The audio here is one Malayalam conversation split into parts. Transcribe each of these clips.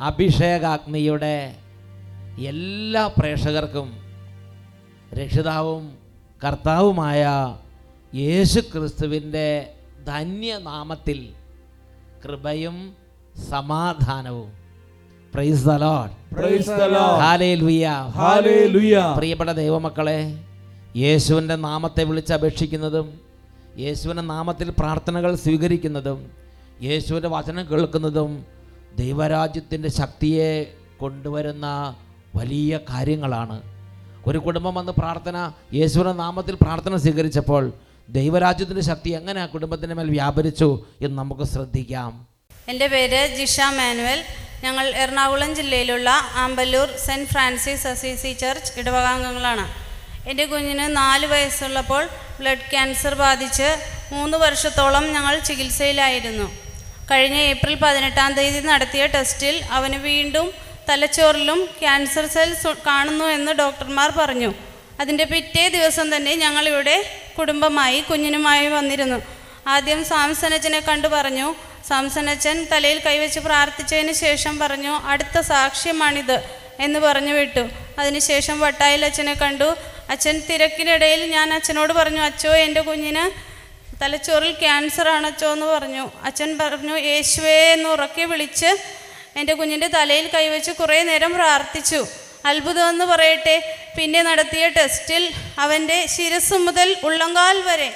അഭിഷേകാഗ്നിയുടെ എല്ലാ പ്രേക്ഷകർക്കും രക്ഷിതാവും കർത്താവുമായ യേശു ക്രിസ്തുവിന്റെ ധന്യനാമത്തിൽ കൃപയും സമാധാനവും. പ്രൈസ്. പ്രിയപ്പെട്ട ദൈവമക്കളെ യേശുവിന്റെ നാമത്തെ വിളിച്ചപേക്ഷിക്കുന്നതും യേശുവിന്റെ നാമത്തിൽ പ്രാർത്ഥനകൾ സ്വീകരിക്കുന്നതും യേശുവിന്റെ വചനം കേൾക്കുന്നതും ദൈവരാജ്യത്തിന്റെ ശക്തിയെ കൊണ്ടുവരുന്ന വലിയ കാര്യങ്ങളാണ്. ഒരു കുടുംബം വന്ന് പ്രാർത്ഥന യേശുവിന്റെ നാമത്തിൽ പ്രാർത്ഥന സ്വീകരിച്ചപ്പോൾ ദൈവരാജ്യത്തിന്റെ ശക്തി എങ്ങനെ ആ കുടുംബത്തിന്റെ മേൽ വ്യാപരിച്ചു എന്ന് നമുക്ക് ശ്രദ്ധിക്കാം. എന്റെ പേര് ജിഷ മാനുവൽ. ഞങ്ങൾ എറണാകുളം ജില്ലയിലുള്ള Amballur Saint Francis Assisi church ഇടവകാംഗങ്ങളാണ്. എന്റെ കുഞ്ഞിന് നാല് വയസ്സുള്ളപ്പോൾ ബ്ലഡ് ക്യാൻസർ ബാധിച്ച് മൂന്ന് വർഷത്തോളം ഞങ്ങൾ ചികിത്സയിലായിരുന്നു. കഴിഞ്ഞ ഏപ്രിൽ പതിനെട്ടാം തീയതി നടത്തിയ ടെസ്റ്റിൽ അവന് വീണ്ടും തലച്ചോറിലും ക്യാൻസർ സെൽസ് കാണുന്നു എന്ന് ഡോക്ടർമാർ പറഞ്ഞു. അതിന്റെ പിറ്റേ ദിവസം തന്നെ ഞങ്ങളിവിടെ കുടുംബമായി കുഞ്ഞിനുമായി വന്നിരുന്നു. ആദ്യം സാംസനച്ചനെ കണ്ടു പറഞ്ഞു. സാംസനച്ചൻ തലയിൽ കൈവച്ച് പ്രാർത്ഥിച്ചതിന് ശേഷം പറഞ്ഞു അടുത്ത സാക്ഷ്യമാണിത് എന്ന് പറഞ്ഞു വിട്ടു. അതിനുശേഷം വട്ടായിൽ അച്ഛനെ കണ്ടു. അച്ഛൻ തിരക്കിനിടയിൽ ഞാൻ അച്ഛനോട് പറഞ്ഞു അച്ഛോ എന്റെ കുഞ്ഞിന് തലച്ചോറിൽ ക്യാൻസർ ആണ് അച്ചോ എന്ന് പറഞ്ഞു. അച്ഛൻ പറഞ്ഞു യേശുവേ എന്ന് ഉറക്കെ വിളിച്ച് എന്റെ കുഞ്ഞിന്റെ തലയിൽ കൈവച്ച് കുറേ നേരം പ്രാർത്ഥിച്ചു. അത്ഭുതമെന്ന് പറയട്ടെ. പിന്നെ നടത്തിയ ടെസ്റ്റിൽ അവന്റെ ശിരസ് മുതൽ ഉള്ളങ്കാൽ വരെ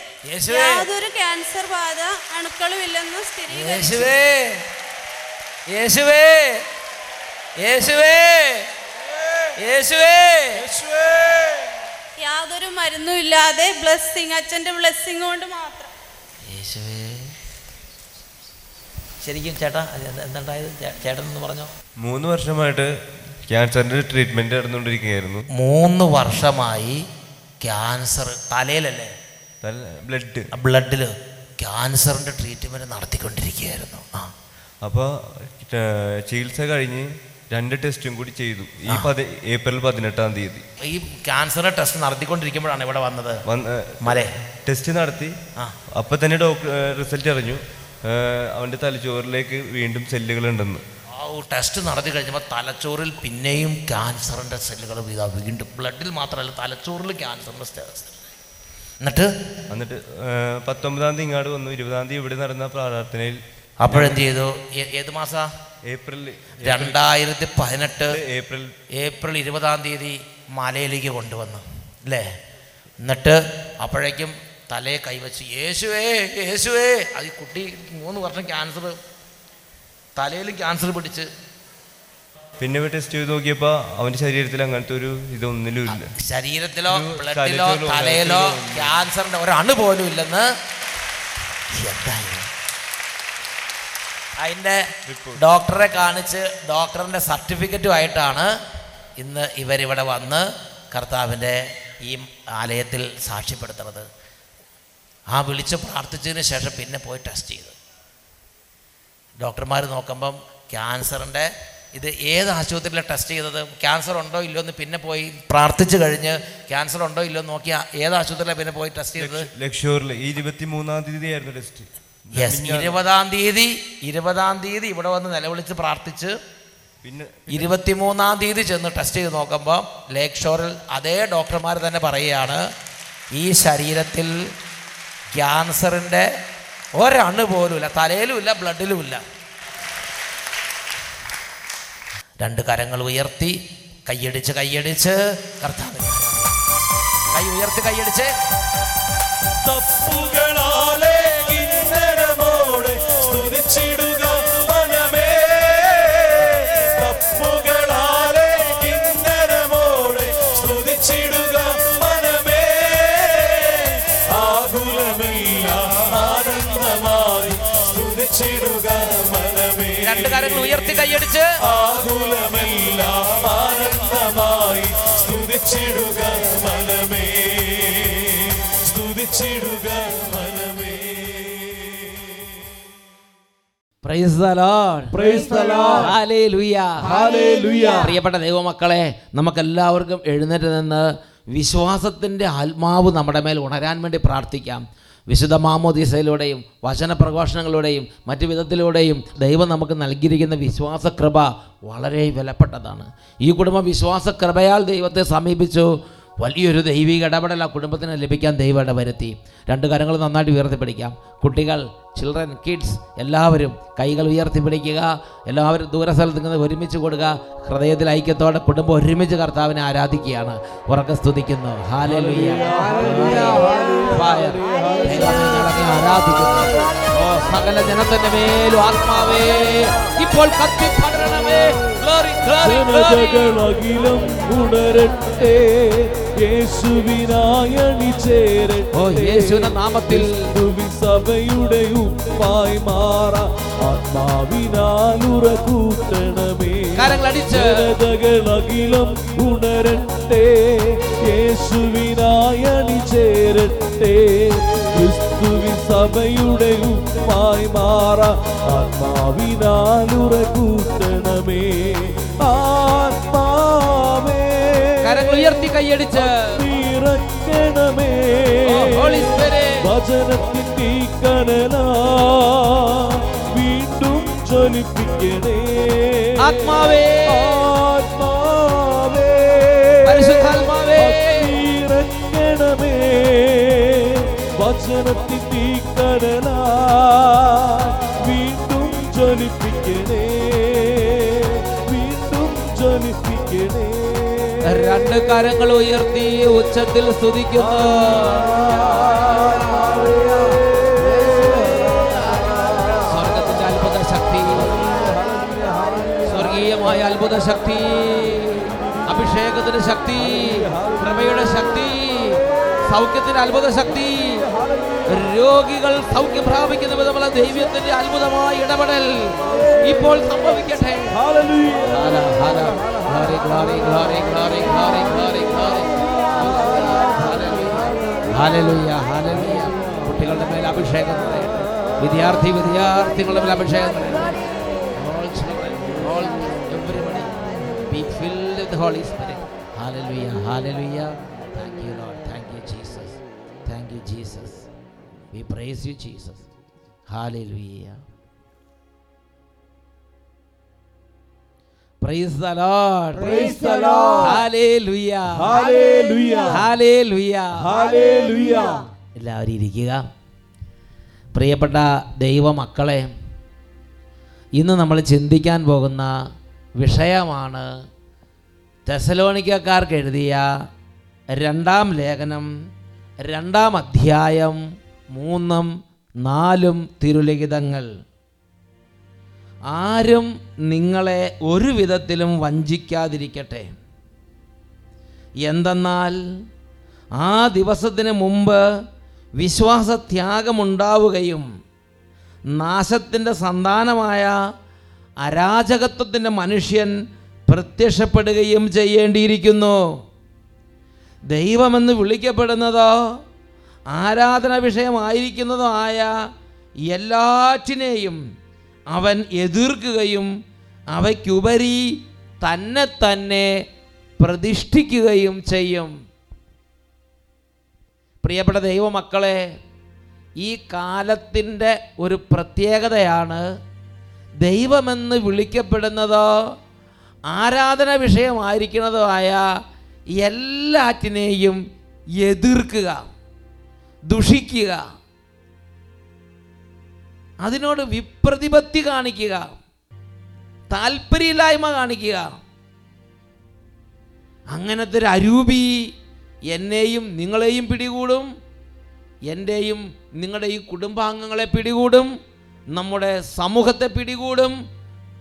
യാതൊരു ക്യാൻസർ ബാധ അണുക്കളും ഇല്ലെന്ന് സ്ഥിരീകരിച്ചു. യേശുവേ. യേശുവേ. യേശുവേ. യേശുവേ. യാതൊരു മരുന്നും ഇല്ലാതെ ബ്ലെസ്സിങ് അച്ഛന്റെ ബ്ലെസ്സിങ് കൊണ്ട് മാത്രം. യേശുവേ. ശരിക്കും ചേട്ടാ എന്തായത് എന്താ- ചേട്ടൻ എന്ന് പറഞ്ഞോ. മൂന്ന് വർഷമായിട്ട് ക്യാൻസറിന്റെ ട്രീറ്റ്മെന്റ് നടന്നുകൊണ്ടിരിക്കുകയായിരുന്നു. മൂന്ന് വർഷമായി ക്യാൻസർ തലയിലല്ലേ? ബ്ലഡ് ബ്ലഡിൽ ക്യാൻസറിന്റെ ട്രീറ്റ്മെന്റ് നടത്തിക്കൊണ്ടിരിക്കുകയായിരുന്നു. ആ. അപ്പോൾ ചികിത്സ കഴിഞ്ഞ് രണ്ട് ടെസ്റ്റും കൂടി ചെയ്തു. ഈ പതി ഏപ്രിൽ പതിനെട്ടാം തീയതി. ഈ ക്യാൻസറിന്റെ ടെസ്റ്റ് നടത്തിക്കൊണ്ടിരിക്കുമ്പോഴാണ് ഇവിടെ വന്നത്. വന്ന് മലേ. ടെസ്റ്റ് നടത്തി. അപ്പൊ തന്നെ ഡോക്ടർ റിസൾട്ട് അറിഞ്ഞു. അവന്റെ തലച്ചോറിലേക്ക് വീണ്ടും സെല്ലുകൾ ഉണ്ടെന്ന്. ടെസ്റ്റ് നടത്തി കഴിഞ്ഞപ്പോൾ തലച്ചോറിൽ പിന്നെയും ക്യാൻസറിന്റെ സെല്ലുകൾ വീണ്ടും. ബ്ലഡിൽ മാത്രമല്ല തലച്ചോറിൽ ക്യാൻസറിന്റെ എന്നിട്ട്? എന്നിട്ട് പത്തൊമ്പതാം തീയതി ഇങ്ങാട് വന്നു. ഇരുപതാം തീയതി ഇവിടെ നടന്ന പ്രാർത്ഥനയിൽ അപ്പോഴെന്ത് ചെയ്തു? ഏത് മാസാ? ഏപ്രിൽ രണ്ടായിരത്തി പതിനെട്ട് ഏപ്രിൽ ഏപ്രിൽ ഇരുപതാം തീയതി മലയിലേക്ക് കൊണ്ടുവന്നു അല്ലേ? എന്നിട്ട് അപ്പോഴേക്കും തലയെ കൈവച്ച് യേശുവേ യേശുവേ! അത് കുട്ടി മൂന്ന് വർഷം ക്യാൻസർ തലയിലും ക്യാൻസർ പിടിച്ച്. പിന്നെ ടെസ്റ്റ് ചെയ്ത് നോക്കിയപ്പോ അവന്റെ ശരീരത്തിൽ അങ്ങനത്തെ ഒരു ഇതൊന്നിലും ഇല്ല. ശരീരത്തിലോ ബ്ലഡിലോ തലയിലോ ഒന്നും ഒരു ക്യാൻസറിന്റെ ഒരണു പോലും ഇല്ലെന്ന് എന്തായി? അതിന്റെ ഡോക്ടറെ കാണിച്ച് ഡോക്ടറിന്റെ സർട്ടിഫിക്കറ്റുമായിട്ടാണ് ഇന്ന് ഇവരിവിടെ വന്ന് കർത്താവിന്റെ ഈ ആലയത്തിൽ സാക്ഷ്യപ്പെടുത്തുന്നത്. ആ വിളിച്ച് പ്രാർത്ഥിച്ചതിന് ശേഷം പിന്നെ പോയി ടെസ്റ്റ് ചെയ്തു. ഡോക്ടർമാർ നോക്കുമ്പം ക്യാൻസറിന്റെ ഇത് ഏത് ആശുപത്രിയിലാണ് ടെസ്റ്റ് ചെയ്തത്? ക്യാൻസർ ഉണ്ടോ ഇല്ലയോ എന്ന് പിന്നെ പോയി പ്രാർത്ഥിച്ചു കഴിഞ്ഞ് ക്യാൻസർ ഉണ്ടോ ഇല്ലയോ നോക്കി ഏത് ആശുപത്രിയിലാണ് പിന്നെ പോയി ടെസ്റ്റ് ചെയ്തത്? ലക്ഷോറിൽ ഇരുപത്തി മൂന്നാം തീയതി ആയിരുന്നു ടെസ്റ്റ്. യെസ് ഇരുപതാം തീയതി ഇരുപതാം തീയതി ഇവിടെ വന്ന് നിലവിളിച്ച് പ്രാർത്ഥിച്ച് പിന്നെ ഇരുപത്തിമൂന്നാം തീയതി ചെന്ന് ടെസ്റ്റ് ചെയ്ത് നോക്കുമ്പോൾ ലേക്ക് ഷോറിൽ അതേ ഡോക്ടർമാർ തന്നെ പറയുകയാണ് ഈ ശരീരത്തിൽ ക്യാൻസറിന്റെ ഒരണു പോലുമില്ല തലയിലും ഇല്ല ബ്ലഡിലും ഇല്ല. രണ്ട് കരങ്ങൾ ഉയർത്തി കൈയടിച്ച് കൈയടിച്ച് കർത്താവ്. കൈ ഉയർത്തി കൈയടിച്ച്. തപ്പുകളാലെ മനമേ. രണ്ട് കരങ്ങൾ ഉയർത്തി കൈയടിച്ച്. ആകുലമില്ല ആനന്ദമായി സ്തുതിച്ചിടുക മനമേ. സ്തുതിച്ചിടുക മനമേ. പ്രിയപ്പെട്ട ദൈവമക്കളെ നമുക്കെല്ലാവർക്കും എഴുന്നേറ്റ് നിന്ന് വിശ്വാസത്തിന്റെ ആത്മാവ് നമ്മുടെ മേൽ ഉണരാൻ വേണ്ടി പ്രാർത്ഥിക്കാം. വിശുദ്ധ മാമോദീസയിലൂടെയും വചനപ്രഘോഷണങ്ങളിലൂടെയും മറ്റു വിധത്തിലൂടെയും ദൈവം നമുക്ക് നൽകിയിരിക്കുന്ന വിശ്വാസകൃപ വളരെ വിലപ്പെട്ടതാണ്. ഈ കുടുംബം വിശ്വാസകൃപയാൽ ദൈവത്തെ സമീപിച്ചു. വലിയൊരു ദൈവിക ഇടപെടൽ ആ കുടുംബത്തിന് ലഭിക്കാൻ ദൈവം ഇടവരുത്തി രണ്ട് കരങ്ങൾ നന്നായിട്ട് ഉയർത്തിപ്പിടിക്കാം കുട്ടികൾ ചിൽഡ്രൻ കിഡ്സ് എല്ലാവരും കൈകൾ ഉയർത്തിപ്പിടിക്കുക എല്ലാവരും ദൂരസ്ഥലത്ത് നിന്ന് ഒരുമിച്ച് കൊടുക്കുക ഹൃദയത്തിൽ ഐക്യത്തോടെ കുടുംബം ഒരുമിച്ച് കർത്താവിനെ ആരാധിക്കുകയാണ്. ഉറക്കെ സ്തുതിക്കുന്നു. ആരാധിക്കുന്നു സകല ജനത്തിന്റെ മേലും ആത്മാവേ ഇപ്പോൾ കത്തി പടരണമേ. ജനതകളകിലം ഉണരട്ടെ. യേശുവിനായണി ചേരട്ടെ. നാമത്തിൽ. സഭയുടെ ഉപ്പായി മാറ. ആത്മാവിനാലുറ കൂട്ടണമേ ജനതകളകിലം ഉണരട്ടെ. യേശുവിനായണി ചേരട്ടെ. സഭയുടെ ഉപ്പായി മാറ. ആത്മാവിനാലുറ കൂട്ടണമേ ആത്മാവേ. കരങ്ങൾ ഉയർത്തി കൈയടിച്ച്. നിറക്കണമേ. വചനത്തിൻ തീക്കനല വീണ്ടും ജ്വലിപ്പിക്കണേ. ആത്മാവേ. ആത്മാവേ. പരിശുദ്ധാത്മാവേ. വചനത്തിൻ തീക്കടല വീണ്ടും ജ്വലിപ്പിക്കണേ. വീണ്ടും ജ്വലിപ്പിക്കണേ. രണ്ട് കരങ്ങൾ ഉയർത്തി ഉച്ചത്തിൽ സ്തുതിക്കുന്നു. സ്വർഗത്തിന്റെ അത്ഭുത ശക്തി. സ്വർഗീയമായ അത്ഭുത ശക്തി. അഭിഷേകത്തിന്റെ ശക്തി. കൃപയുടെ ശക്തി. സൗഖ്യത്തിന്റെ അത്ഭുത ശക്തി. രോഗികൾ സൗഖ്യം പ്രാപിക്കുന്ന വിധമുള്ള ദൈവത്തിന്റെ അത്ഭുതമായ ഇടപെടൽ ഇപ്പോൾ സംഭവിക്കട്ടെ. കുട്ടികളുടെ മേൽ അഭിഷേകം വിദ്യാർത്ഥി വിദ്യാർത്ഥികളുടെ മേൽ അഭിഷേകം Hallelujah, hallelujah. Thank you, Lord. Thank you, Jesus. Thank you, Jesus. We praise you Jesus ഹാലിയ praise the Lord praise the Lord hallelujah hallelujah hallelujah hallelujah എല്ലാവരും ഇരിക്കുക. പ്രിയപ്പെട്ട ദൈവമക്കളെ ഇന്ന് നമ്മൾ ചിന്തിക്കാൻ പോകുന്ന വിഷയമാണ് തെസലോണിക്കക്കാർക്ക് എഴുതിയ രണ്ടാം ലേഖനം രണ്ടാം അധ്യായം മൂന്നും നാലും തിരുലിഖിതങ്ങൾ. ആരും നിങ്ങളെ ഒരു വിധത്തിലും വഞ്ചിക്കാതിരിക്കട്ടെ. എന്തെന്നാൽ ആ ദിവസത്തിന് മുമ്പ് വിശ്വാസത്യാഗമുണ്ടാവുകയും നാശത്തിന്റെ സന്താനമായ അരാജകത്വത്തിന്റെ മനുഷ്യൻ പ്രത്യക്ഷപ്പെടുകയും ചെയ്യേണ്ടിയിരിക്കുന്നു. ദൈവമെന്ന് വിളിക്കപ്പെടുന്നതോ ആരാധന വിഷയമായിരിക്കുന്നതുമായ എല്ലാറ്റിനെയും അവൻ എതിർക്കുകയും അവയ്ക്കുപരി തന്നെ തന്നെ പ്രതിഷ്ഠിക്കുകയും ചെയ്യും. പ്രിയപ്പെട്ട ദൈവമക്കളെ ഈ കാലത്തിന്റെ ഒരു പ്രത്യേകതയാണ് ദൈവമെന്ന് വിളിക്കപ്പെടുന്നത് ആരാധന വിഷയമായിരിക്കുന്നതോ ആയ എല്ലാറ്റിനെയും എതിർക്കുക. ദുഷിക്കുക. അതിനോട് വിപ്രതിപത്തി കാണിക്കുക. താല്പര്യമില്ലായ്മ കാണിക്കുക. അങ്ങനത്തെ ഒരു അരൂപി എന്നെയും നിങ്ങളെയും പിടികൂടും. എന്റെയും നിങ്ങളുടെ ഈ കുടുംബാംഗങ്ങളെ പിടികൂടും. നമ്മുടെ സമൂഹത്തെ പിടികൂടും.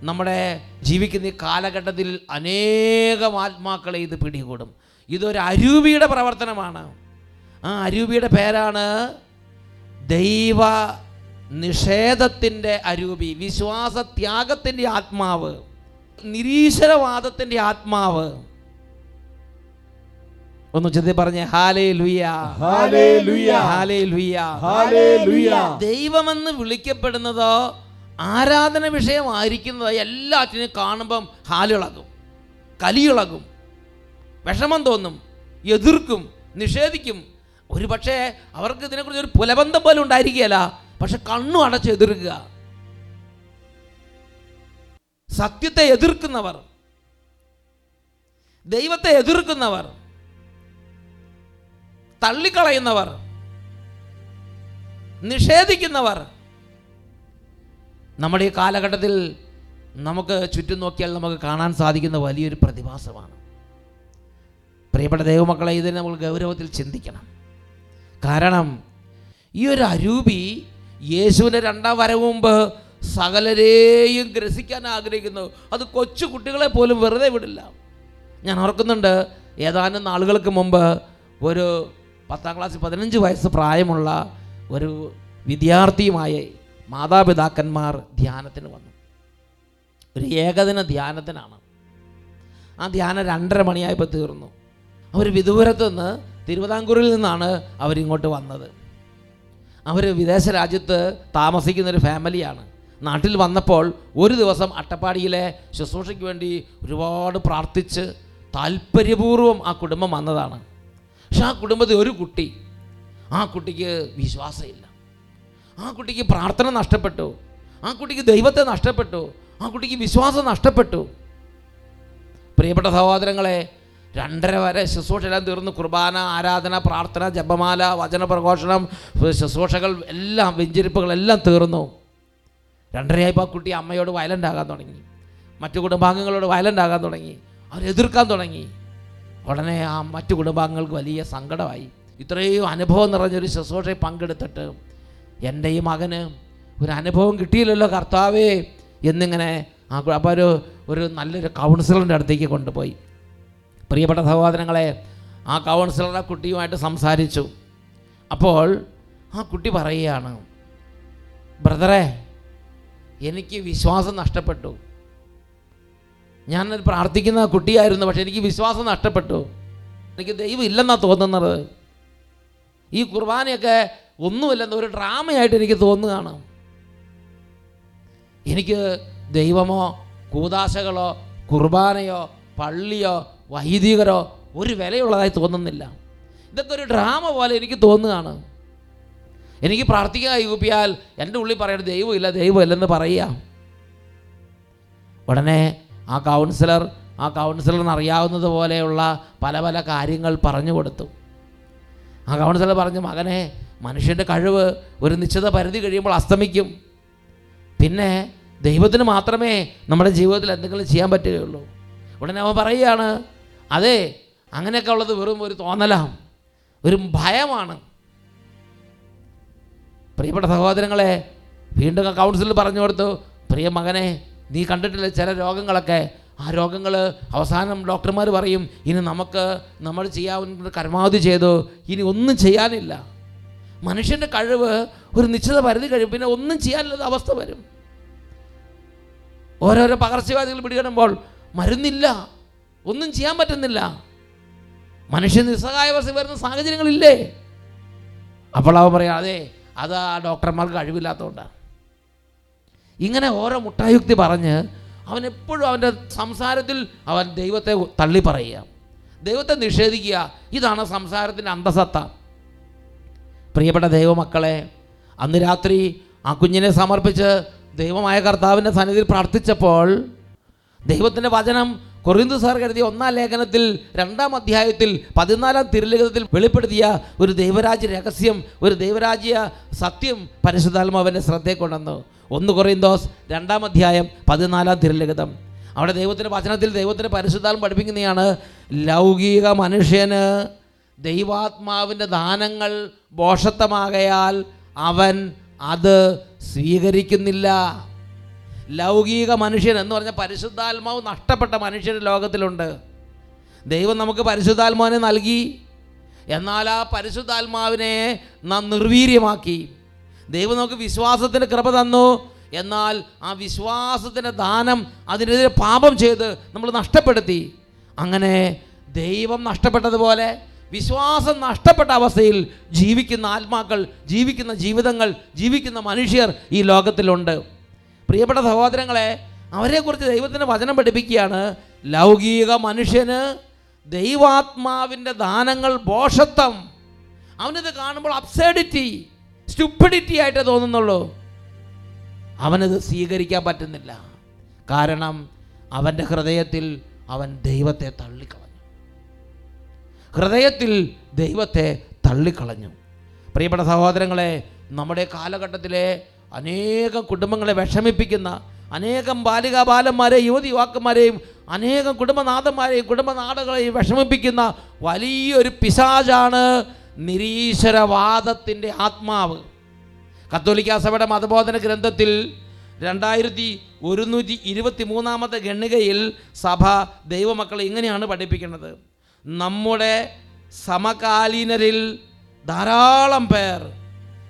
നമ്മുടെ ജീവിക്കുന്ന ഈ കാലഘട്ടത്തിൽ അനേകം ആത്മാക്കളെ ഇത് പിടികൂടും. ഇതൊരു അരൂപിയുടെ പ്രവർത്തനമാണ്. ആ അരൂപിയുടെ പേരാണ് ദൈവ നിഷേധത്തിന്റെ അരൂപി വിശ്വാസത്യാഗത്തിന്റെ ആത്മാവ് നിരീശ്വരവാദത്തിന്റെ ആത്മാവ് ഒന്ന് ചെത്തി പറഞ്ഞേ ഹാലേ ലുയ Hallelujah. ഹാലേ ലുയ Hallelujah. ദൈവമെന്ന് വിളിക്കപ്പെടുന്നതോ ആരാധന വിഷയമായിരിക്കുന്നതോ എല്ലാറ്റിനും കാണുമ്പം ഹാലിളകും കലിയിളകും വിഷമം തോന്നും എതിർക്കും നിഷേധിക്കും ഒരു പക്ഷേ അവർക്ക് ഇതിനെക്കുറിച്ച് ഒരു പുലബന്ധം പോലും ഉണ്ടായിരിക്കുകയല്ല. പക്ഷെ കണ്ണു അടച്ച് എതിർക്കുക. സത്യത്തെ എതിർക്കുന്നവർ. ദൈവത്തെ എതിർക്കുന്നവർ. തള്ളിക്കളയുന്നവർ. നിഷേധിക്കുന്നവർ. നമ്മുടെ ഈ കാലഘട്ടത്തിൽ നമുക്ക് ചുറ്റും നോക്കിയാൽ നമുക്ക് കാണാൻ സാധിക്കുന്ന വലിയൊരു പ്രതിഭാസമാണ്. പ്രിയപ്പെട്ട ദൈവമക്കളെ ഇതിനെ നമ്മൾ ഗൗരവത്തിൽ ചിന്തിക്കണം. കാരണം ഈ ഒരു അരൂപി യേശുവിന്റെ രണ്ടാം വരവ് മുമ്പ് സകലരെയും ഗ്രസിക്കാൻ ആഗ്രഹിക്കുന്നു. അത് കൊച്ചു കുട്ടികളെ പോലും വെറുതെ വിടില്ല. ഞാൻ ഓർക്കുന്നുണ്ട് ഏതാനും നാളുകൾക്ക് മുമ്പ് ഒരു പത്താം ക്ലാസ് പതിനഞ്ച് വയസ്സ് പ്രായമുള്ള ഒരു വിദ്യാർത്ഥിയുമായി മാതാപിതാക്കന്മാർ ധ്യാനത്തിന് വന്നു. ഒരു ഏകദിന ധ്യാനത്തിനാണ്. ആ ധ്യാനം രണ്ടര മണിയായപ്പോൾ തീർന്നു. അവർ വിദൂരത്ത് നിന്ന് തിരുവിതാംകൂറിൽ നിന്നാണ് അവരിങ്ങോട്ട് വന്നത്. അവർ വിദേശ രാജ്യത്ത് താമസിക്കുന്നൊരു ഫാമിലിയാണ്. നാട്ടിൽ വന്നപ്പോൾ ഒരു ദിവസം അട്ടപ്പാടിയിലെ ശുശ്രൂഷയ്ക്ക് വേണ്ടി ഒരുപാട് പ്രാർത്ഥിച്ച് താല്പര്യപൂർവം ആ കുടുംബം വന്നതാണ്. പക്ഷെ ആ കുടുംബത്തിൽ ഒരു കുട്ടി ആ കുട്ടിക്ക് വിശ്വാസമില്ല. ആ കുട്ടിക്ക് പ്രാർത്ഥന നഷ്ടപ്പെട്ടു. ആ കുട്ടിക്ക് ദൈവത്തെ നഷ്ടപ്പെട്ടു. ആ കുട്ടിക്ക് വിശ്വാസം നഷ്ടപ്പെട്ടു. പ്രിയപ്പെട്ട സഹോദരങ്ങളെ രണ്ടര വരെ ശുശ്രൂഷ എല്ലാം തീർന്നു. കുർബാന ആരാധന പ്രാർത്ഥന ജപമാല വചന പ്രഘോഷണം ശുശ്രൂഷകൾ എല്ലാം വെഞ്ചരിപ്പുകളെല്ലാം തീർന്നു. രണ്ടരയായപ്പോൾ ആ കുട്ടി അമ്മയോട് വയലന്റ് ആകാൻ തുടങ്ങി. മറ്റു കുടുംബാംഗങ്ങളോട് വയലന്റ് ആകാൻ തുടങ്ങി. അവരെതിർക്കാൻ തുടങ്ങി. ഉടനെ ആ മറ്റു കുടുംബാംഗങ്ങൾക്ക് വലിയ സങ്കടമായി. ഇത്രയും അനുഭവം നിറഞ്ഞൊരു ശുശ്രൂഷയിൽ പങ്കെടുത്തിട്ട് എന്റെ ഈ മകന് ഒരു അനുഭവം കിട്ടിയില്ലല്ലോ കർത്താവേ എന്നിങ്ങനെ ആ അപ്പോൾ ഒരു ഒരു നല്ലൊരു കൗൺസിലറിന്റെ അടുത്തേക്ക് കൊണ്ടുപോയി. പ്രിയപ്പെട്ട സഹോദരങ്ങളെ ആ കൗൺസിലർ കുട്ടിയുമായിട്ട് സംസാരിച്ചു. അപ്പോൾ ആ കുട്ടി പറയുകയാണ് ബ്രദറെ എനിക്ക് വിശ്വാസം നഷ്ടപ്പെട്ടു. ഞാൻ പ്രാർത്ഥിക്കുന്ന കുട്ടിയായിരുന്നു പക്ഷെ എനിക്ക് വിശ്വാസം നഷ്ടപ്പെട്ടു. എനിക്ക് ദൈവം ഇല്ലെന്നാണ് തോന്നുന്നത്. ഈ കുർബാനയൊക്കെ ഒന്നുമില്ലെന്ന് ഒരു ഡ്രാമയായിട്ട് എനിക്ക് തോന്നുകയാണ്. എനിക്ക് ദൈവമോ കൂതാശകളോ കുർബാനയോ പള്ളിയോ വൈദികരോ ഒരു വിലയുള്ളതായി തോന്നുന്നില്ല. ഇതൊക്കെ ഒരു ഡ്രാമ പോലെ എനിക്ക് തോന്നുകയാണ്. എനിക്ക് പ്രാർത്ഥിക്കാൻ യൂപ്പിയാൽ എന്റെ ഉള്ളിൽ പറയുന്നത് ദൈവമില്ല ദൈവമില്ലെന്ന് പറയുക. ഉടനെ ആ കൗൺസിലർ ആ കൗൺസിലറിന് അറിയാവുന്നത് പോലെയുള്ള പല പല കാര്യങ്ങൾ പറഞ്ഞു കൊടുത്തു. ആ കൗൺസിലർ പറഞ്ഞു മകനെ മനുഷ്യന്റെ കഴിവ് ഒരു നിശ്ചിത പരിധി കഴിയുമ്പോൾ അസ്തമിക്കും. പിന്നെ ദൈവത്തിന് മാത്രമേ നമ്മുടെ ജീവിതത്തിൽ എന്തെങ്കിലും ചെയ്യാൻ പറ്റുകയുള്ളൂ. ഉടനെ അവൻ പറയുകയാണ് അതെ അങ്ങനെയൊക്കെ ഉള്ളത് വെറും ഒരു തോന്നലാണ് ഒരു ഭയമാണ്. പ്രിയപ്പെട്ട സഹോദരങ്ങളെ വീണ്ടും കൗൺസിലിൽ പറഞ്ഞു കൊടുത്തു പ്രിയ മകനെ നീ കണ്ടിട്ടില്ല ചില രോഗങ്ങളൊക്കെ? ആ രോഗങ്ങൾ അവസാനം ഡോക്ടർമാർ പറയും ഇനി നമുക്ക് നമ്മൾ ചെയ്യാവുന്ന പരമാവധി ചെയ്തു ഇനി ഒന്നും ചെയ്യാനില്ല. മനുഷ്യന്റെ കഴിവ് ഒരു നിശ്ചിത പരിധി കഴിയും പിന്നെ ഒന്നും ചെയ്യാനില്ലാത്ത അവസ്ഥ വരും. ഓരോരോ പകർച്ചവ്യാധികൾ പിടികിടുമ്പോൾ മരുന്നില്ല. ഒന്നും ചെയ്യാൻ പറ്റുന്നില്ല. മനുഷ്യൻ നിസ്സഹായവസ്ഥ വരുന്ന സാഹചര്യങ്ങളില്ലേ? അപ്പോൾ അവ പറയാം അതെ അത് ആ ഡോക്ടർമാർക്ക് കഴിവില്ലാത്തതുകൊണ്ടാണ് ഇങ്ങനെ ഓരോ മുട്ടായുക്തി പറഞ്ഞ് അവൻ എപ്പോഴും അവന്റെ സംസാരത്തിൽ അവൻ ദൈവത്തെ തള്ളി പറയുക. ദൈവത്തെ നിഷേധിക്കുക. ഇതാണ് സംസാരത്തിന്റെ അന്തസത്ത. പ്രിയപ്പെട്ട ദൈവമക്കളെ അന്ന് രാത്രി ആ കുഞ്ഞിനെ സമർപ്പിച്ച് ദൈവമായ കർത്താവിന്റെ സന്നിധിയിൽ പ്രാർത്ഥിച്ചപ്പോൾ ദൈവത്തിന്റെ വചനം കൊറിന്തു സാർ കരുതിയ ഒന്നാം ലേഖനത്തിൽ രണ്ടാം അധ്യായത്തിൽ പതിനാലാം തിരുലിഖിതത്തിൽ വെളിപ്പെടുത്തിയ ഒരു ദൈവരാജ്യ രഹസ്യം ഒരു ദൈവരാജ്യ സത്യം പരിശുദ്ധാത്മാവന്റെ ശ്രദ്ധയെ കൊണ്ടുവന്നു. ഒന്ന് കൊറിന്തോസ് രണ്ടാം അധ്യായം പതിനാലാം തിരുലിഖിതം. അവിടെ ദൈവത്തിന്റെ വചനത്തിൽ ദൈവത്തിന്റെ പരിശുദ്ധാത്മ പഠിപ്പിക്കുന്നതാണ് ലൗകിക മനുഷ്യന് ദൈവാത്മാവിന്റെ ദാനങ്ങൾ ബോഷത്വമാകയാൽ അവൻ അത് സ്വീകരിക്കുന്നില്ല. ലൗകിക മനുഷ്യൻ എന്ന് പറഞ്ഞാൽ പരിശുദ്ധാത്മാവ് നഷ്ടപ്പെട്ട മനുഷ്യർ ലോകത്തിലുണ്ട്. ദൈവം നമുക്ക് പരിശുദ്ധാത്മാവിനെ നൽകി. എന്നാൽ ആ പരിശുദ്ധാത്മാവിനെ നാം നിർവീര്യമാക്കി. ദൈവം നമുക്ക് വിശ്വാസത്തിന്റെ കൃപ തന്നു. എന്നാൽ ആ വിശ്വാസത്തിന്റെ ദാനം അതിനെതിരെ പാപം ചെയ്ത് നമ്മൾ നഷ്ടപ്പെടുത്തി. അങ്ങനെ ദൈവം നഷ്ടപ്പെട്ടതുപോലെ വിശ്വാസം നഷ്ടപ്പെട്ട അവസ്ഥയിൽ ജീവിക്കുന്ന ആത്മാക്കൾ ജീവിക്കുന്ന ജീവിതങ്ങൾ ജീവിക്കുന്ന മനുഷ്യർ ഈ ലോകത്തിലുണ്ട്. പ്രിയപ്പെട്ട സഹോദരങ്ങളെ അവരെക്കുറിച്ച് ദൈവത്തിന്റെ വചനം പഠിപ്പിക്കുകയാണ്. ലൗകിക മനുഷ്യന് ദൈവാത്മാവിന്റെ ദാനങ്ങൾ ബോഷത്വം അവനിത് കാണുമ്പോൾ അബ്സേഡിറ്റി സ്റ്റുപ്പിഡിറ്റി ആയിട്ട് തോന്നുന്നുള്ളൂ. അവനത് സ്വീകരിക്കാൻ പറ്റുന്നില്ല. കാരണം അവന്റെ ഹൃദയത്തിൽ അവൻ ദൈവത്തെ തള്ളിക്കളഞ്ഞു. ഹൃദയത്തിൽ ദൈവത്തെ തള്ളിക്കളഞ്ഞു. പ്രിയപ്പെട്ട സഹോദരങ്ങളെ നമ്മുടെ കാലഘട്ടത്തിലെ അനേകം കുടുംബങ്ങളെ വിഷമിപ്പിക്കുന്ന അനേകം ബാലികാ ബാലന്മാരെയും യുവതി യുവാക്കന്മാരെയും അനേകം കുടുംബനാഥന്മാരെയും കുടുംബനാടുകളെയും വിഷമിപ്പിക്കുന്ന വലിയൊരു പിശാചാണ് നിരീശ്വരവാദത്തിന്റെ ആത്മാവ്. കത്തോലിക്ക സഭയുടെ മതബോധന ഗ്രന്ഥത്തിൽ രണ്ടായിരത്തി ഒരുന്നൂറ്റി ഇരുപത്തി മൂന്നാമത്തെ ഗണ്ണികയിൽ സഭ ദൈവമക്കളെ ഇങ്ങനെയാണ് പഠിപ്പിക്കുന്നത്. നമ്മുടെ സമകാലീനരിൽ ധാരാളം പേർ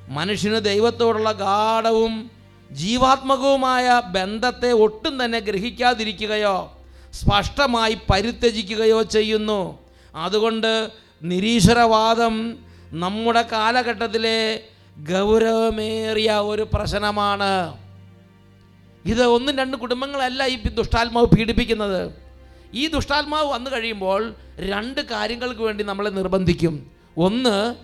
മനുഷ്യന് ദൈവത്തോടുള്ള ഗാഠവും ജീവാത്മകവുമായ ബന്ധത്തെ ഒട്ടും തന്നെ ഗ്രഹിക്കാതിരിക്കുകയോ സ്പഷ്ടമായി പരിത്യജിക്കുകയോ ചെയ്യുന്നു. അതുകൊണ്ട് നിരീശ്വരവാദം നമ്മുടെ കാലഘട്ടത്തിലെ ഗൗരവമേറിയ ഒരു പ്രശ്നമാണ്. ഇത് ഒന്നും രണ്ട് കുടുംബങ്ങളല്ല ഈ ദുഷ്ടാത്മാവ് പീഡിപ്പിക്കുന്നത്. ഈ ദുഷ്ടാത്മാവ് വന്നു കഴിയുമ്പോൾ രണ്ട് കാര്യങ്ങൾക്ക് വേണ്ടി നമ്മളെ നിർബന്ധിക്കും. ഒന്ന്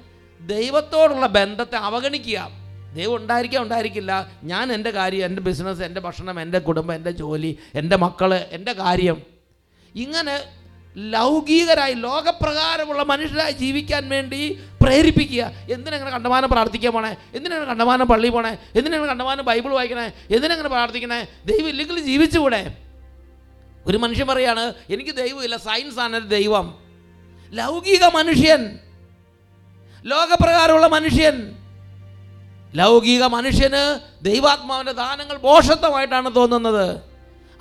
ദൈവത്തോടുള്ള ബന്ധത്തെ അവഗണിക്കുക. ദൈവം ഉണ്ടായിരിക്കാം ഉണ്ടായിരിക്കില്ല. ഞാൻ എന്റെ കാര്യം എന്റെ ബിസിനസ് എന്റെ ഭക്ഷണം എന്റെ കുടുംബം എന്റെ ജോലി എന്റെ മക്കൾ എന്റെ കാര്യം. ഇങ്ങനെ ലൗകികരായി ലോകപ്രകാരമുള്ള മനുഷ്യരായി ജീവിക്കാൻ വേണ്ടി പ്രേരിപ്പിക്കുക. എന്തിനങ്ങനെ കണ്ടമാനം പ്രാർത്ഥിക്കാൻ പോണേ? എന്തിനാണ് കണ്ടമാനം പള്ളി പോണേ? എന്തിനാണ് കണ്ടമാനം ബൈബിൾ വായിക്കണേ? എന്തിനങ്ങനെ പ്രാർത്ഥിക്കണേ? ദൈവം ഇല്ലെങ്കിൽ ജീവിച്ചുകൂടെ? ഒരു മനുഷ്യൻ പറയാണ് എനിക്ക് ദൈവമില്ല സയൻസ് ആണ് ദൈവം. ലൗകിക മനുഷ്യൻ ലോകപ്രകാരമുള്ള മനുഷ്യൻ. ലൗകിക മനുഷ്യന് ദൈവാത്മാവിന്റെ ദാനങ്ങൾ ബോഷത്വമായിട്ടാണ് തോന്നുന്നത്.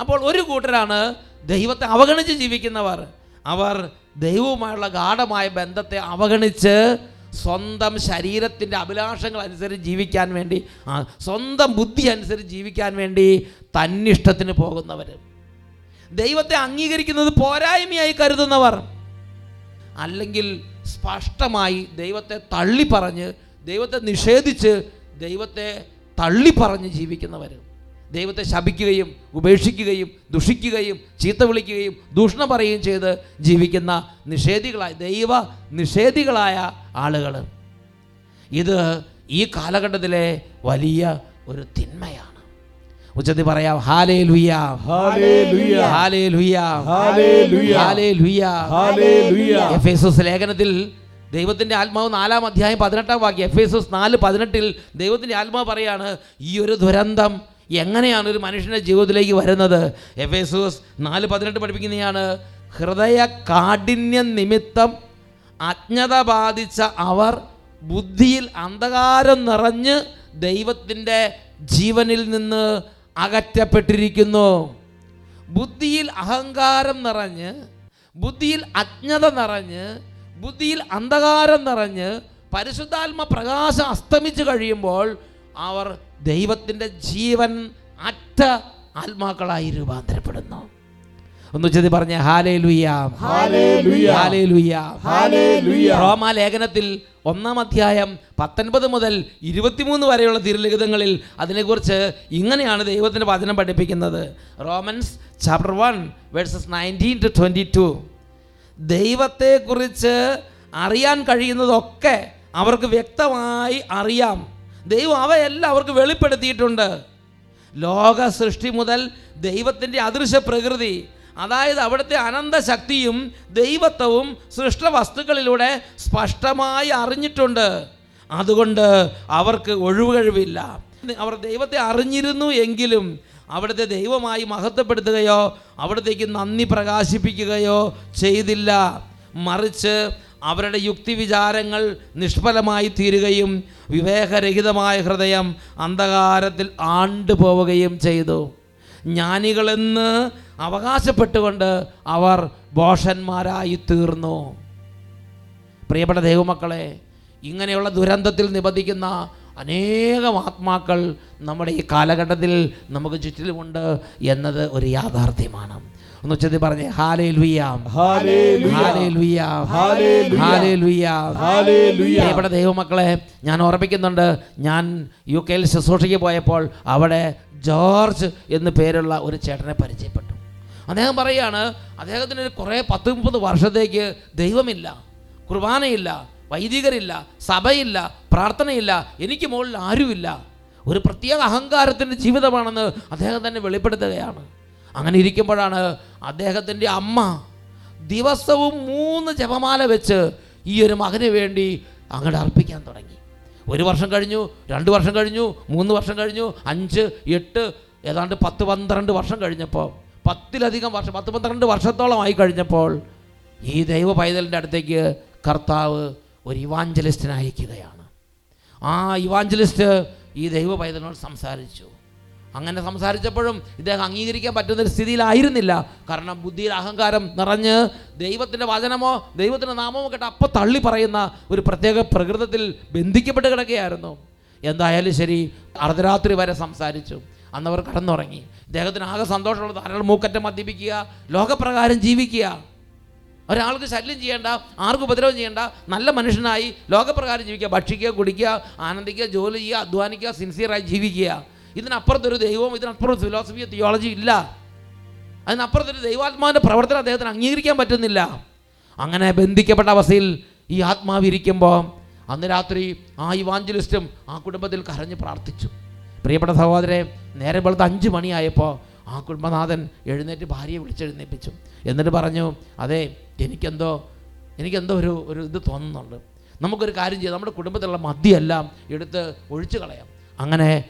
അപ്പോൾ ഒരു കൂട്ടരാണ് ദൈവത്തെ അവഗണിച്ച് ജീവിക്കുന്നവർ. അവർ ദൈവവുമായുള്ള ഗാഠമായ ബന്ധത്തെ അവഗണിച്ച് സ്വന്തം ശരീരത്തിന്റെ അഭിലാഷങ്ങൾ അനുസരിച്ച് ജീവിക്കാൻ വേണ്ടി സ്വന്തം ബുദ്ധി അനുസരിച്ച് ജീവിക്കാൻ വേണ്ടി തന്നിഷ്ടത്തിന് പോകുന്നവർ ദൈവത്തെ അംഗീകരിക്കുന്നത് പോരായ്മയായി കരുതുന്നവർ. അല്ലെങ്കിൽ സ്പഷ്ടമായി ദൈവത്തെ തള്ളിപ്പറഞ്ഞ് ദൈവത്തെ നിഷേധിച്ച് ദൈവത്തെ തള്ളിപ്പറഞ്ഞ് ജീവിക്കുന്നവർ ദൈവത്തെ ശപിക്കുകയും ഉപേക്ഷിക്കുകയും ദുഷിക്കുകയും ചീത്ത വിളിക്കുകയും ദൂഷണം പറയുകയും ചെയ്ത് ജീവിക്കുന്ന നിഷേധികളായ ദൈവ നിഷേധികളായ ആളുകൾ ഇത് ഈ കാലഘട്ടത്തിലെ വലിയ ഒരു തിന്മയാണ്. ഉച്ചത്തിൽ പറയാം ഹാലേ. എഫേസസ് ലേഖനത്തിൽ ദൈവത്തിന്റെ ആത്മാവ് നാലാം അധ്യായം പതിനെട്ടാം വാക്യം എഫ് എസ് എസ് നാല് പതിനെട്ടിൽ ദൈവത്തിന്റെ ആത്മാവ് പറയാണ് ഈ ഒരു ദുരന്തം എങ്ങനെയാണ് ഒരു മനുഷ്യന്റെ ജീവിതത്തിലേക്ക് വരുന്നത്? എഫ് എസ് എസ് നാല് പതിനെട്ട് പഠിപ്പിക്കുന്നതാണ് ഹൃദയ കാഠിന്യ നിമിത്തം അജ്ഞത ബാധിച്ച അവർ ബുദ്ധിയിൽ അന്ധകാരം നിറഞ്ഞ് ദൈവത്തിന്റെ ജീവനിൽ നിന്ന് അകറ്റപ്പെട്ടിരിക്കുന്നു. ബുദ്ധിയിൽ അഹങ്കാരം നിറഞ്ഞ് ബുദ്ധിയിൽ അജ്ഞത നിറഞ്ഞ് ബുദ്ധിയിൽ അന്ധകാരം നിറഞ്ഞ് പരിശുദ്ധാത്മ പ്രകാശം അസ്തമിച്ചു കഴിയുമ്പോൾ അവർ ദൈവത്തിന്റെ ജീവൻ അറ്റ ആത്മാക്കളായി രൂപാന്തരപ്പെടുന്നു. ഒന്ന് ചെതി പറഞ്ഞ ഹാലേ ലുയ്യ. റോമ ലേഖനത്തിൽ ഒന്നാം അധ്യായം പത്തൊൻപത് മുതൽ ഇരുപത്തിമൂന്ന് വരെയുള്ള തിരുലിഖിതങ്ങളിൽ അതിനെക്കുറിച്ച് ഇങ്ങനെയാണ് ദൈവത്തിന്റെ വചനം പഠിപ്പിക്കുന്നത്. Romans chapter one verses nineteen to twenty two ദൈവത്തെക്കുറിച്ച് അറിയാൻ കഴിയുന്നതൊക്കെ അവർക്ക് വ്യക്തമായി അറിയാം. ദൈവം അവയെല്ലാം അവർക്ക് വെളിപ്പെടുത്തിയിട്ടുണ്ട്. ലോക സൃഷ്ടി മുതൽ ദൈവത്തിന്റെ അദൃശ്യ പ്രകൃതി അതായത് അവിടുത്തെ അനന്തശക്തിയും ദൈവത്വവും സൃഷ്ട വസ്തുക്കളിലൂടെ സ്പഷ്ടമായി അറിഞ്ഞിട്ടുണ്ട്. അതുകൊണ്ട് അവർക്ക് ഒഴിവുകഴിവില്ല. അവർ ദൈവത്തെ അറിഞ്ഞിരുന്നു എങ്കിലും അവിടുത്തെ ദൈവമായി മഹത്വപ്പെടുത്തുകയോ അവിടത്തേക്ക് നന്ദി പ്രകാശിപ്പിക്കുകയോ ചെയ്തില്ല. മറിച്ച് അവരുടെ യുക്തി വിചാരങ്ങൾ നിഷ്ഫലമായി തീരുകയും വിവേകരഹിതമായ ഹൃദയം അന്ധകാരത്തിൽ ആണ്ടുപോവുകയും ചെയ്തു. ജ്ഞാനികളെന്ന് അവകാശപ്പെട്ടുകൊണ്ട് അവർ ബോഷന്മാരായി തീർന്നു. പ്രിയപ്പെട്ട ദൈവമക്കളെ ഇങ്ങനെയുള്ള ദുരന്തത്തിൽ നിബന്ധിക്കുന്ന അനേകം ആത്മാക്കൾ നമ്മുടെ ഈ കാലഘട്ടത്തിൽ നമുക്ക് ചുറ്റിലുമുണ്ട് എന്നത് ഒരു യാഥാർത്ഥ്യമാണ്. ഒന്ന് ഉച്ചത്തിൽ പറഞ്ഞേ ഹാലേ. പ്രിയപ്പെട്ട ദൈവമക്കളെ ഞാൻ ഓർമ്മിക്കുന്നുണ്ട് ഞാൻ യു കെയിൽ ശുശ്രൂഷയ്ക്ക് പോയപ്പോൾ അവിടെ ജോർജ് എന്ന് പേരുള്ള ഒരു ചേട്ടനെ പരിചയപ്പെട്ടു. അദ്ദേഹം പറയുകയാണ് അദ്ദേഹത്തിന് കുറേ പത്ത് മുപ്പത് വർഷത്തേക്ക് ദൈവമില്ല കുർബാനയില്ല വൈദികരില്ല സഭയില്ല പ്രാർത്ഥനയില്ല എനിക്ക് മുകളിൽ ആരുമില്ല. ഒരു പ്രത്യേക അഹങ്കാരത്തിന്റെ ജീവിതമാണെന്ന് അദ്ദേഹം തന്നെ വെളിപ്പെടുത്തുകയാണ്. അങ്ങനെ ഇരിക്കുമ്പോഴാണ് അദ്ദേഹത്തിന്റെ അമ്മ ദിവസവും മൂന്ന് ജപമാല വെച്ച് ഈ ഒരു മകന് വേണ്ടി അങ്ങോട്ട് അർപ്പിക്കാൻ തുടങ്ങി. ഒരു വർഷം കഴിഞ്ഞു രണ്ട് വർഷം കഴിഞ്ഞു മൂന്ന് വർഷം കഴിഞ്ഞു അഞ്ച് എട്ട് ഏതാണ്ട് പത്ത് പന്ത്രണ്ട് വർഷം കഴിഞ്ഞപ്പോൾ പത്തിലധികം വർഷം പത്ത് പന്ത്രണ്ട് വർഷത്തോളം ആയി കഴിഞ്ഞപ്പോൾ ഈ ദൈവ പൈതലിന്റെ അടുത്തേക്ക് കർത്താവ് ഒരു ഇവാഞ്ചലിസ്റ്റിനെ അയക്കുകയാണ്. ആ ഇവാഞ്ചലിസ്റ്റ് ഈ ദൈവ പൈതലിനോട് സംസാരിച്ചു. അങ്ങനെ സംസാരിച്ചപ്പോഴും ഇദ്ദേഹം അംഗീകരിക്കാൻ പറ്റുന്ന ഒരു സ്ഥിതിയിലായിരുന്നില്ല. കാരണം ബുദ്ധിയിൽ അഹങ്കാരം നിറഞ്ഞ് ദൈവത്തിന്റെ വചനമോ ദൈവത്തിന്റെ നാമമോ കേട്ട് അപ്പം തള്ളി പറയുന്ന ഒരു പ്രത്യേക പ്രകൃതത്തിൽ ബന്ധിക്കപ്പെട്ട് കിടക്കുകയായിരുന്നു. എന്തായാലും ശരി അർദ്ധരാത്രി വരെ സംസാരിച്ചു. അന്നവർ കടന്നുറങ്ങി. ഇദ്ദേഹത്തിന് ആകെ സന്തോഷമുള്ള ധാരാളം മൂക്കറ്റം മദ്യപിക്കുക ലോകപ്രകാരം ജീവിക്കുക. ഒരാൾക്ക് ശല്യം ചെയ്യേണ്ട ആർക്കും ഉപദ്രവം ചെയ്യേണ്ട നല്ല മനുഷ്യനായി ലോകപ്രകാരം ജീവിക്കുക ഭക്ഷിക്കുക കുടിക്കുക ആനന്ദിക്കുക ജോലി ചെയ്യുക അധ്വാനിക്കുക സിൻസിയറായി ജീവിക്കുക. ഇതിനപ്പുറത്തൊരു ദൈവവും ഇതിനപ്പുറം ഫിലോസഫിയോ തിയോളജി ഇല്ല. അതിനപ്പുറത്തൊരു ദൈവാത്മാവിന്റെ പ്രവർത്തനം അദ്ദേഹത്തിന് അംഗീകരിക്കാൻ പറ്റുന്നില്ല. അങ്ങനെ ബന്ധിക്കപ്പെട്ട അവസ്ഥയിൽ ഈ ആത്മാവ് ഇരിക്കുമ്പോൾ അന്ന് രാത്രി ആ ഇവാഞ്ചലിസ്റ്റും ആ കുടുംബത്തിൽ കരഞ്ഞ് പ്രാർത്ഥിച്ചു. പ്രിയപ്പെട്ട സഹോദരെ നേരെ വെളുത്ത് അഞ്ച് മണിയായപ്പോൾ ആ കുടുംബനാഥൻ എഴുന്നേറ്റ് ഭാര്യയെ വിളിച്ചെഴുന്നേൽപ്പിച്ചു എന്നിട്ട് പറഞ്ഞു അതെ എനിക്കെന്തോ എനിക്കെന്തോ ഒരു ഒരു ഇത് തോന്നുന്നുണ്ട്. നമുക്കൊരു കാര്യം ചെയ്യാം നമ്മുടെ കുടുംബത്തിലുള്ള മദ്യമെല്ലാം എടുത്ത് ഒഴിച്ചു കളയാം. അങ്ങനെ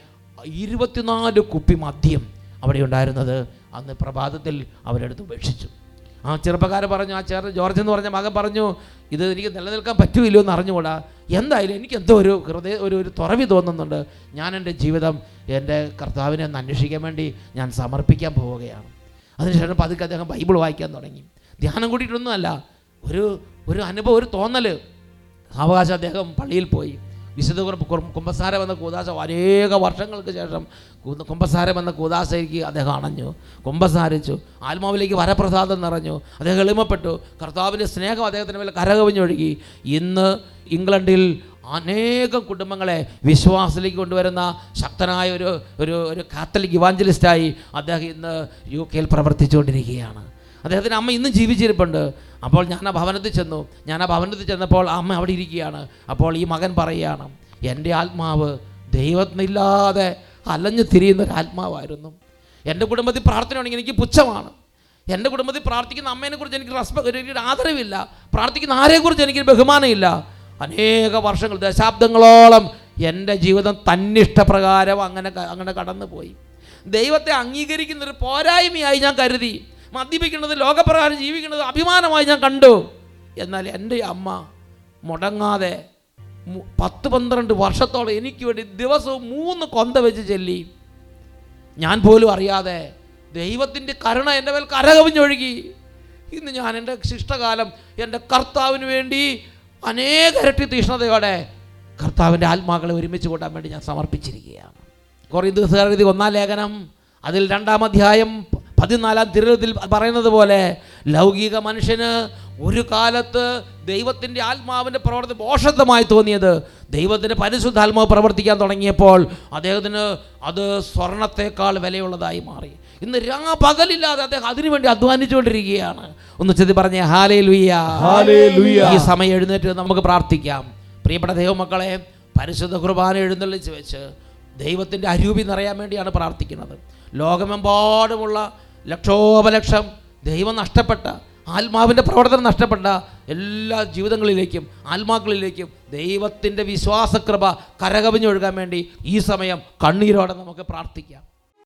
ഇരുപത്തിനാല് കുപ്പി മദ്യം അവിടെ ഉണ്ടായിരുന്നത്. അന്ന് പ്രഭാതത്തിൽ അവരെടുത്ത് ഉപേക്ഷിച്ചു. ആ ചെറുപ്പക്കാരൻ പറഞ്ഞു ആ ചേർ ജോർജ് എന്ന് പറഞ്ഞ മകൻ പറഞ്ഞു ഇത് എനിക്ക് നിലനിൽക്കാൻ പറ്റുമില്ലോ എന്ന് അറിഞ്ഞുകൂടാ? എന്തായാലും എനിക്ക് എന്തോ ഒരു ഹൃദയ ഒരു ഒരു തുറവി തോന്നുന്നുണ്ട്. ഞാൻ എന്റെ ജീവിതം എന്റെ കർത്താവിനെ ഒന്ന് അന്വേഷിക്കാൻ വേണ്ടി ഞാൻ സമർപ്പിക്കാൻ പോവുകയാണ്. അതിനുശേഷം പതുക്കെ അദ്ദേഹം ബൈബിൾ വായിക്കാൻ തുടങ്ങി. ധ്യാനം കൂടിയിട്ടൊന്നുമല്ല ഒരു ഒരു അനുഭവം ഒരു തോന്നൽ സാവകാശം അദ്ദേഹം പള്ളിയിൽ പോയി. വിശുദ്ധ കുമ്പസാരം എന്ന കൂതാശ അനേക വർഷങ്ങൾക്ക് ശേഷം കുമ്പസാരം എന്ന കൂതാശയ്ക്ക് അദ്ദേഹം അണഞ്ഞു. കുമ്പസാരിച്ചു. ആത്മാവിലേക്ക് വരപ്രസാദം നിറഞ്ഞു. അദ്ദേഹം എളിമപ്പെട്ടു. കർത്താവിന്റെ സ്നേഹം അദ്ദേഹത്തിന് മേലെ കരകവിഞ്ഞൊഴുകി. ഇന്ന് ഇംഗ്ലണ്ടിൽ അനേകം കുടുംബങ്ങളെ വിശ്വാസത്തിലേക്ക് കൊണ്ടുവരുന്ന ശക്തനായ ഒരു ഒരു ഒരു കാത്തലിക് ഇവാഞ്ചലിസ്റ്റായി അദ്ദേഹം ഇന്ന് യു കെയിൽ പ്രവർത്തിച്ചുകൊണ്ടിരിക്കുകയാണ്. അദ്ദേഹത്തിന്റെ അമ്മ ഇന്നും ജീവിച്ചിരിപ്പുണ്ട്. അപ്പോൾ ഞാൻ ആ ഭവനത്തിൽ ചെന്നു. ഞാൻ ആ ഭവനത്തിൽ ചെന്നപ്പോൾ അമ്മ അവിടെ ഇരിക്കുകയാണ്. അപ്പോൾ ഈ മകൻ പറയുകയാണ് എന്റെ ആത്മാവ് ദൈവത്തിനില്ലാതെ അലഞ്ഞു തിരിയുന്ന ഒരു ആത്മാവായിരുന്നു. എന്റെ കുടുംബത്തിൽ പ്രാർത്ഥന പ്രാർത്ഥനയാണെങ്കിൽ എനിക്ക് പുച്ഛമാണ്. എന്റെ കുടുംബത്തിൽ പ്രാർത്ഥിക്കുന്ന അമ്മേനെക്കുറിച്ച് എനിക്ക് റെസ്പെക്ട് എനിക്ക് ആദരവില്ല. പ്രാർത്ഥിക്കുന്ന ആരെക്കുറിച്ച് എനിക്ക് ബഹുമാനമില്ല. അനേക വർഷങ്ങൾ ദശാബ്ദങ്ങളോളം എന്റെ ജീവിതം തന്നിഷ്ടപ്രകാരം അങ്ങനെ അങ്ങനെ കടന്നുപോയി. ദൈവത്തെ അംഗീകരിക്കുന്നൊരു പോരായ്മയായി ഞാൻ കരുതി. മദ്യപിക്കുന്നത് ലോകപ്രകാരം ജീവിക്കുന്നത് അഭിമാനമായി ഞാൻ കണ്ടു. എന്നാൽ എന്റെ അമ്മ മുടങ്ങാതെ പത്ത് പന്ത്രണ്ട് വർഷത്തോളം എനിക്ക് വേണ്ടി ദിവസവും മൂന്ന് കൊന്ത വെച്ച് ചെല്ലി. ഞാൻ പോലും അറിയാതെ ദൈവത്തിന്റെ കരുണ എന്റെ മേൽ കരകവിഞ്ഞൊഴുകി. ഇന്ന് ഞാൻ എന്റെ ശിഷ്ടകാലം എന്റെ കർത്താവിന് വേണ്ടി അനേക ഇരട്ടി തീഷ്ണതയോടെ കർത്താവിന്റെ ആത്മാക്കളെ ഒരുമിച്ച് കൂട്ടാൻ വേണ്ടി ഞാൻ സമർപ്പിച്ചിരിക്കുകയാണ്. കുറേ ദിവസം എഴുതി ഒന്നാം ലേഖനം അതിൽ രണ്ടാം അധ്യായം പതിനാലാം തിരുവത്തിൽ പറയുന്നത് പോലെ ലൗകിക മനുഷ്യന് ഒരു കാലത്ത് ദൈവത്തിന്റെ ആത്മാവിന്റെ പ്രവർത്തി മോശത്വമായി തോന്നിയത്. ദൈവത്തിന്റെ പരിശുദ്ധാത്മാവ് പ്രവർത്തിക്കാൻ തുടങ്ങിയപ്പോൾ അദ്ദേഹത്തിന് അത് സ്വർണത്തേക്കാൾ വിലയുള്ളതായി മാറി. ഇന്ന് രാ പകലില്ലാതെ അദ്ദേഹം അതിനുവേണ്ടി അധ്വാനിച്ചുകൊണ്ടിരിക്കുകയാണ്. ഒന്ന് ചെതി പറഞ്ഞേ ഹാലേ ലുയ്യ ഈ സമയം എഴുന്നേറ്റ് നമുക്ക് പ്രാർത്ഥിക്കാം. പ്രിയപ്പെട്ട ദൈവമക്കളെ പരിശുദ്ധ കുർബാന എഴുന്നള്ളിച്ച് വെച്ച് ദൈവത്തിന്റെ അരൂപി നിറയാൻ വേണ്ടിയാണ് പ്രാർത്ഥിക്കുന്നത്. ലോകമെമ്പാടുമുള്ള ലക്ഷോപലക്ഷം ദൈവം നഷ്ടപ്പെട്ട ആത്മാവിന്റെ പ്രവർത്തനം നഷ്ടപ്പെട്ട എല്ലാ ജീവിതങ്ങളിലേക്കും ആത്മാക്കളിലേക്കും ദൈവത്തിന്റെ വിശ്വാസകൃപ കരകവിഞ്ഞൊഴുകാൻ വേണ്ടി ഈ സമയം കണ്ണീരോടെ നമുക്ക് പ്രാർത്ഥിക്കാം.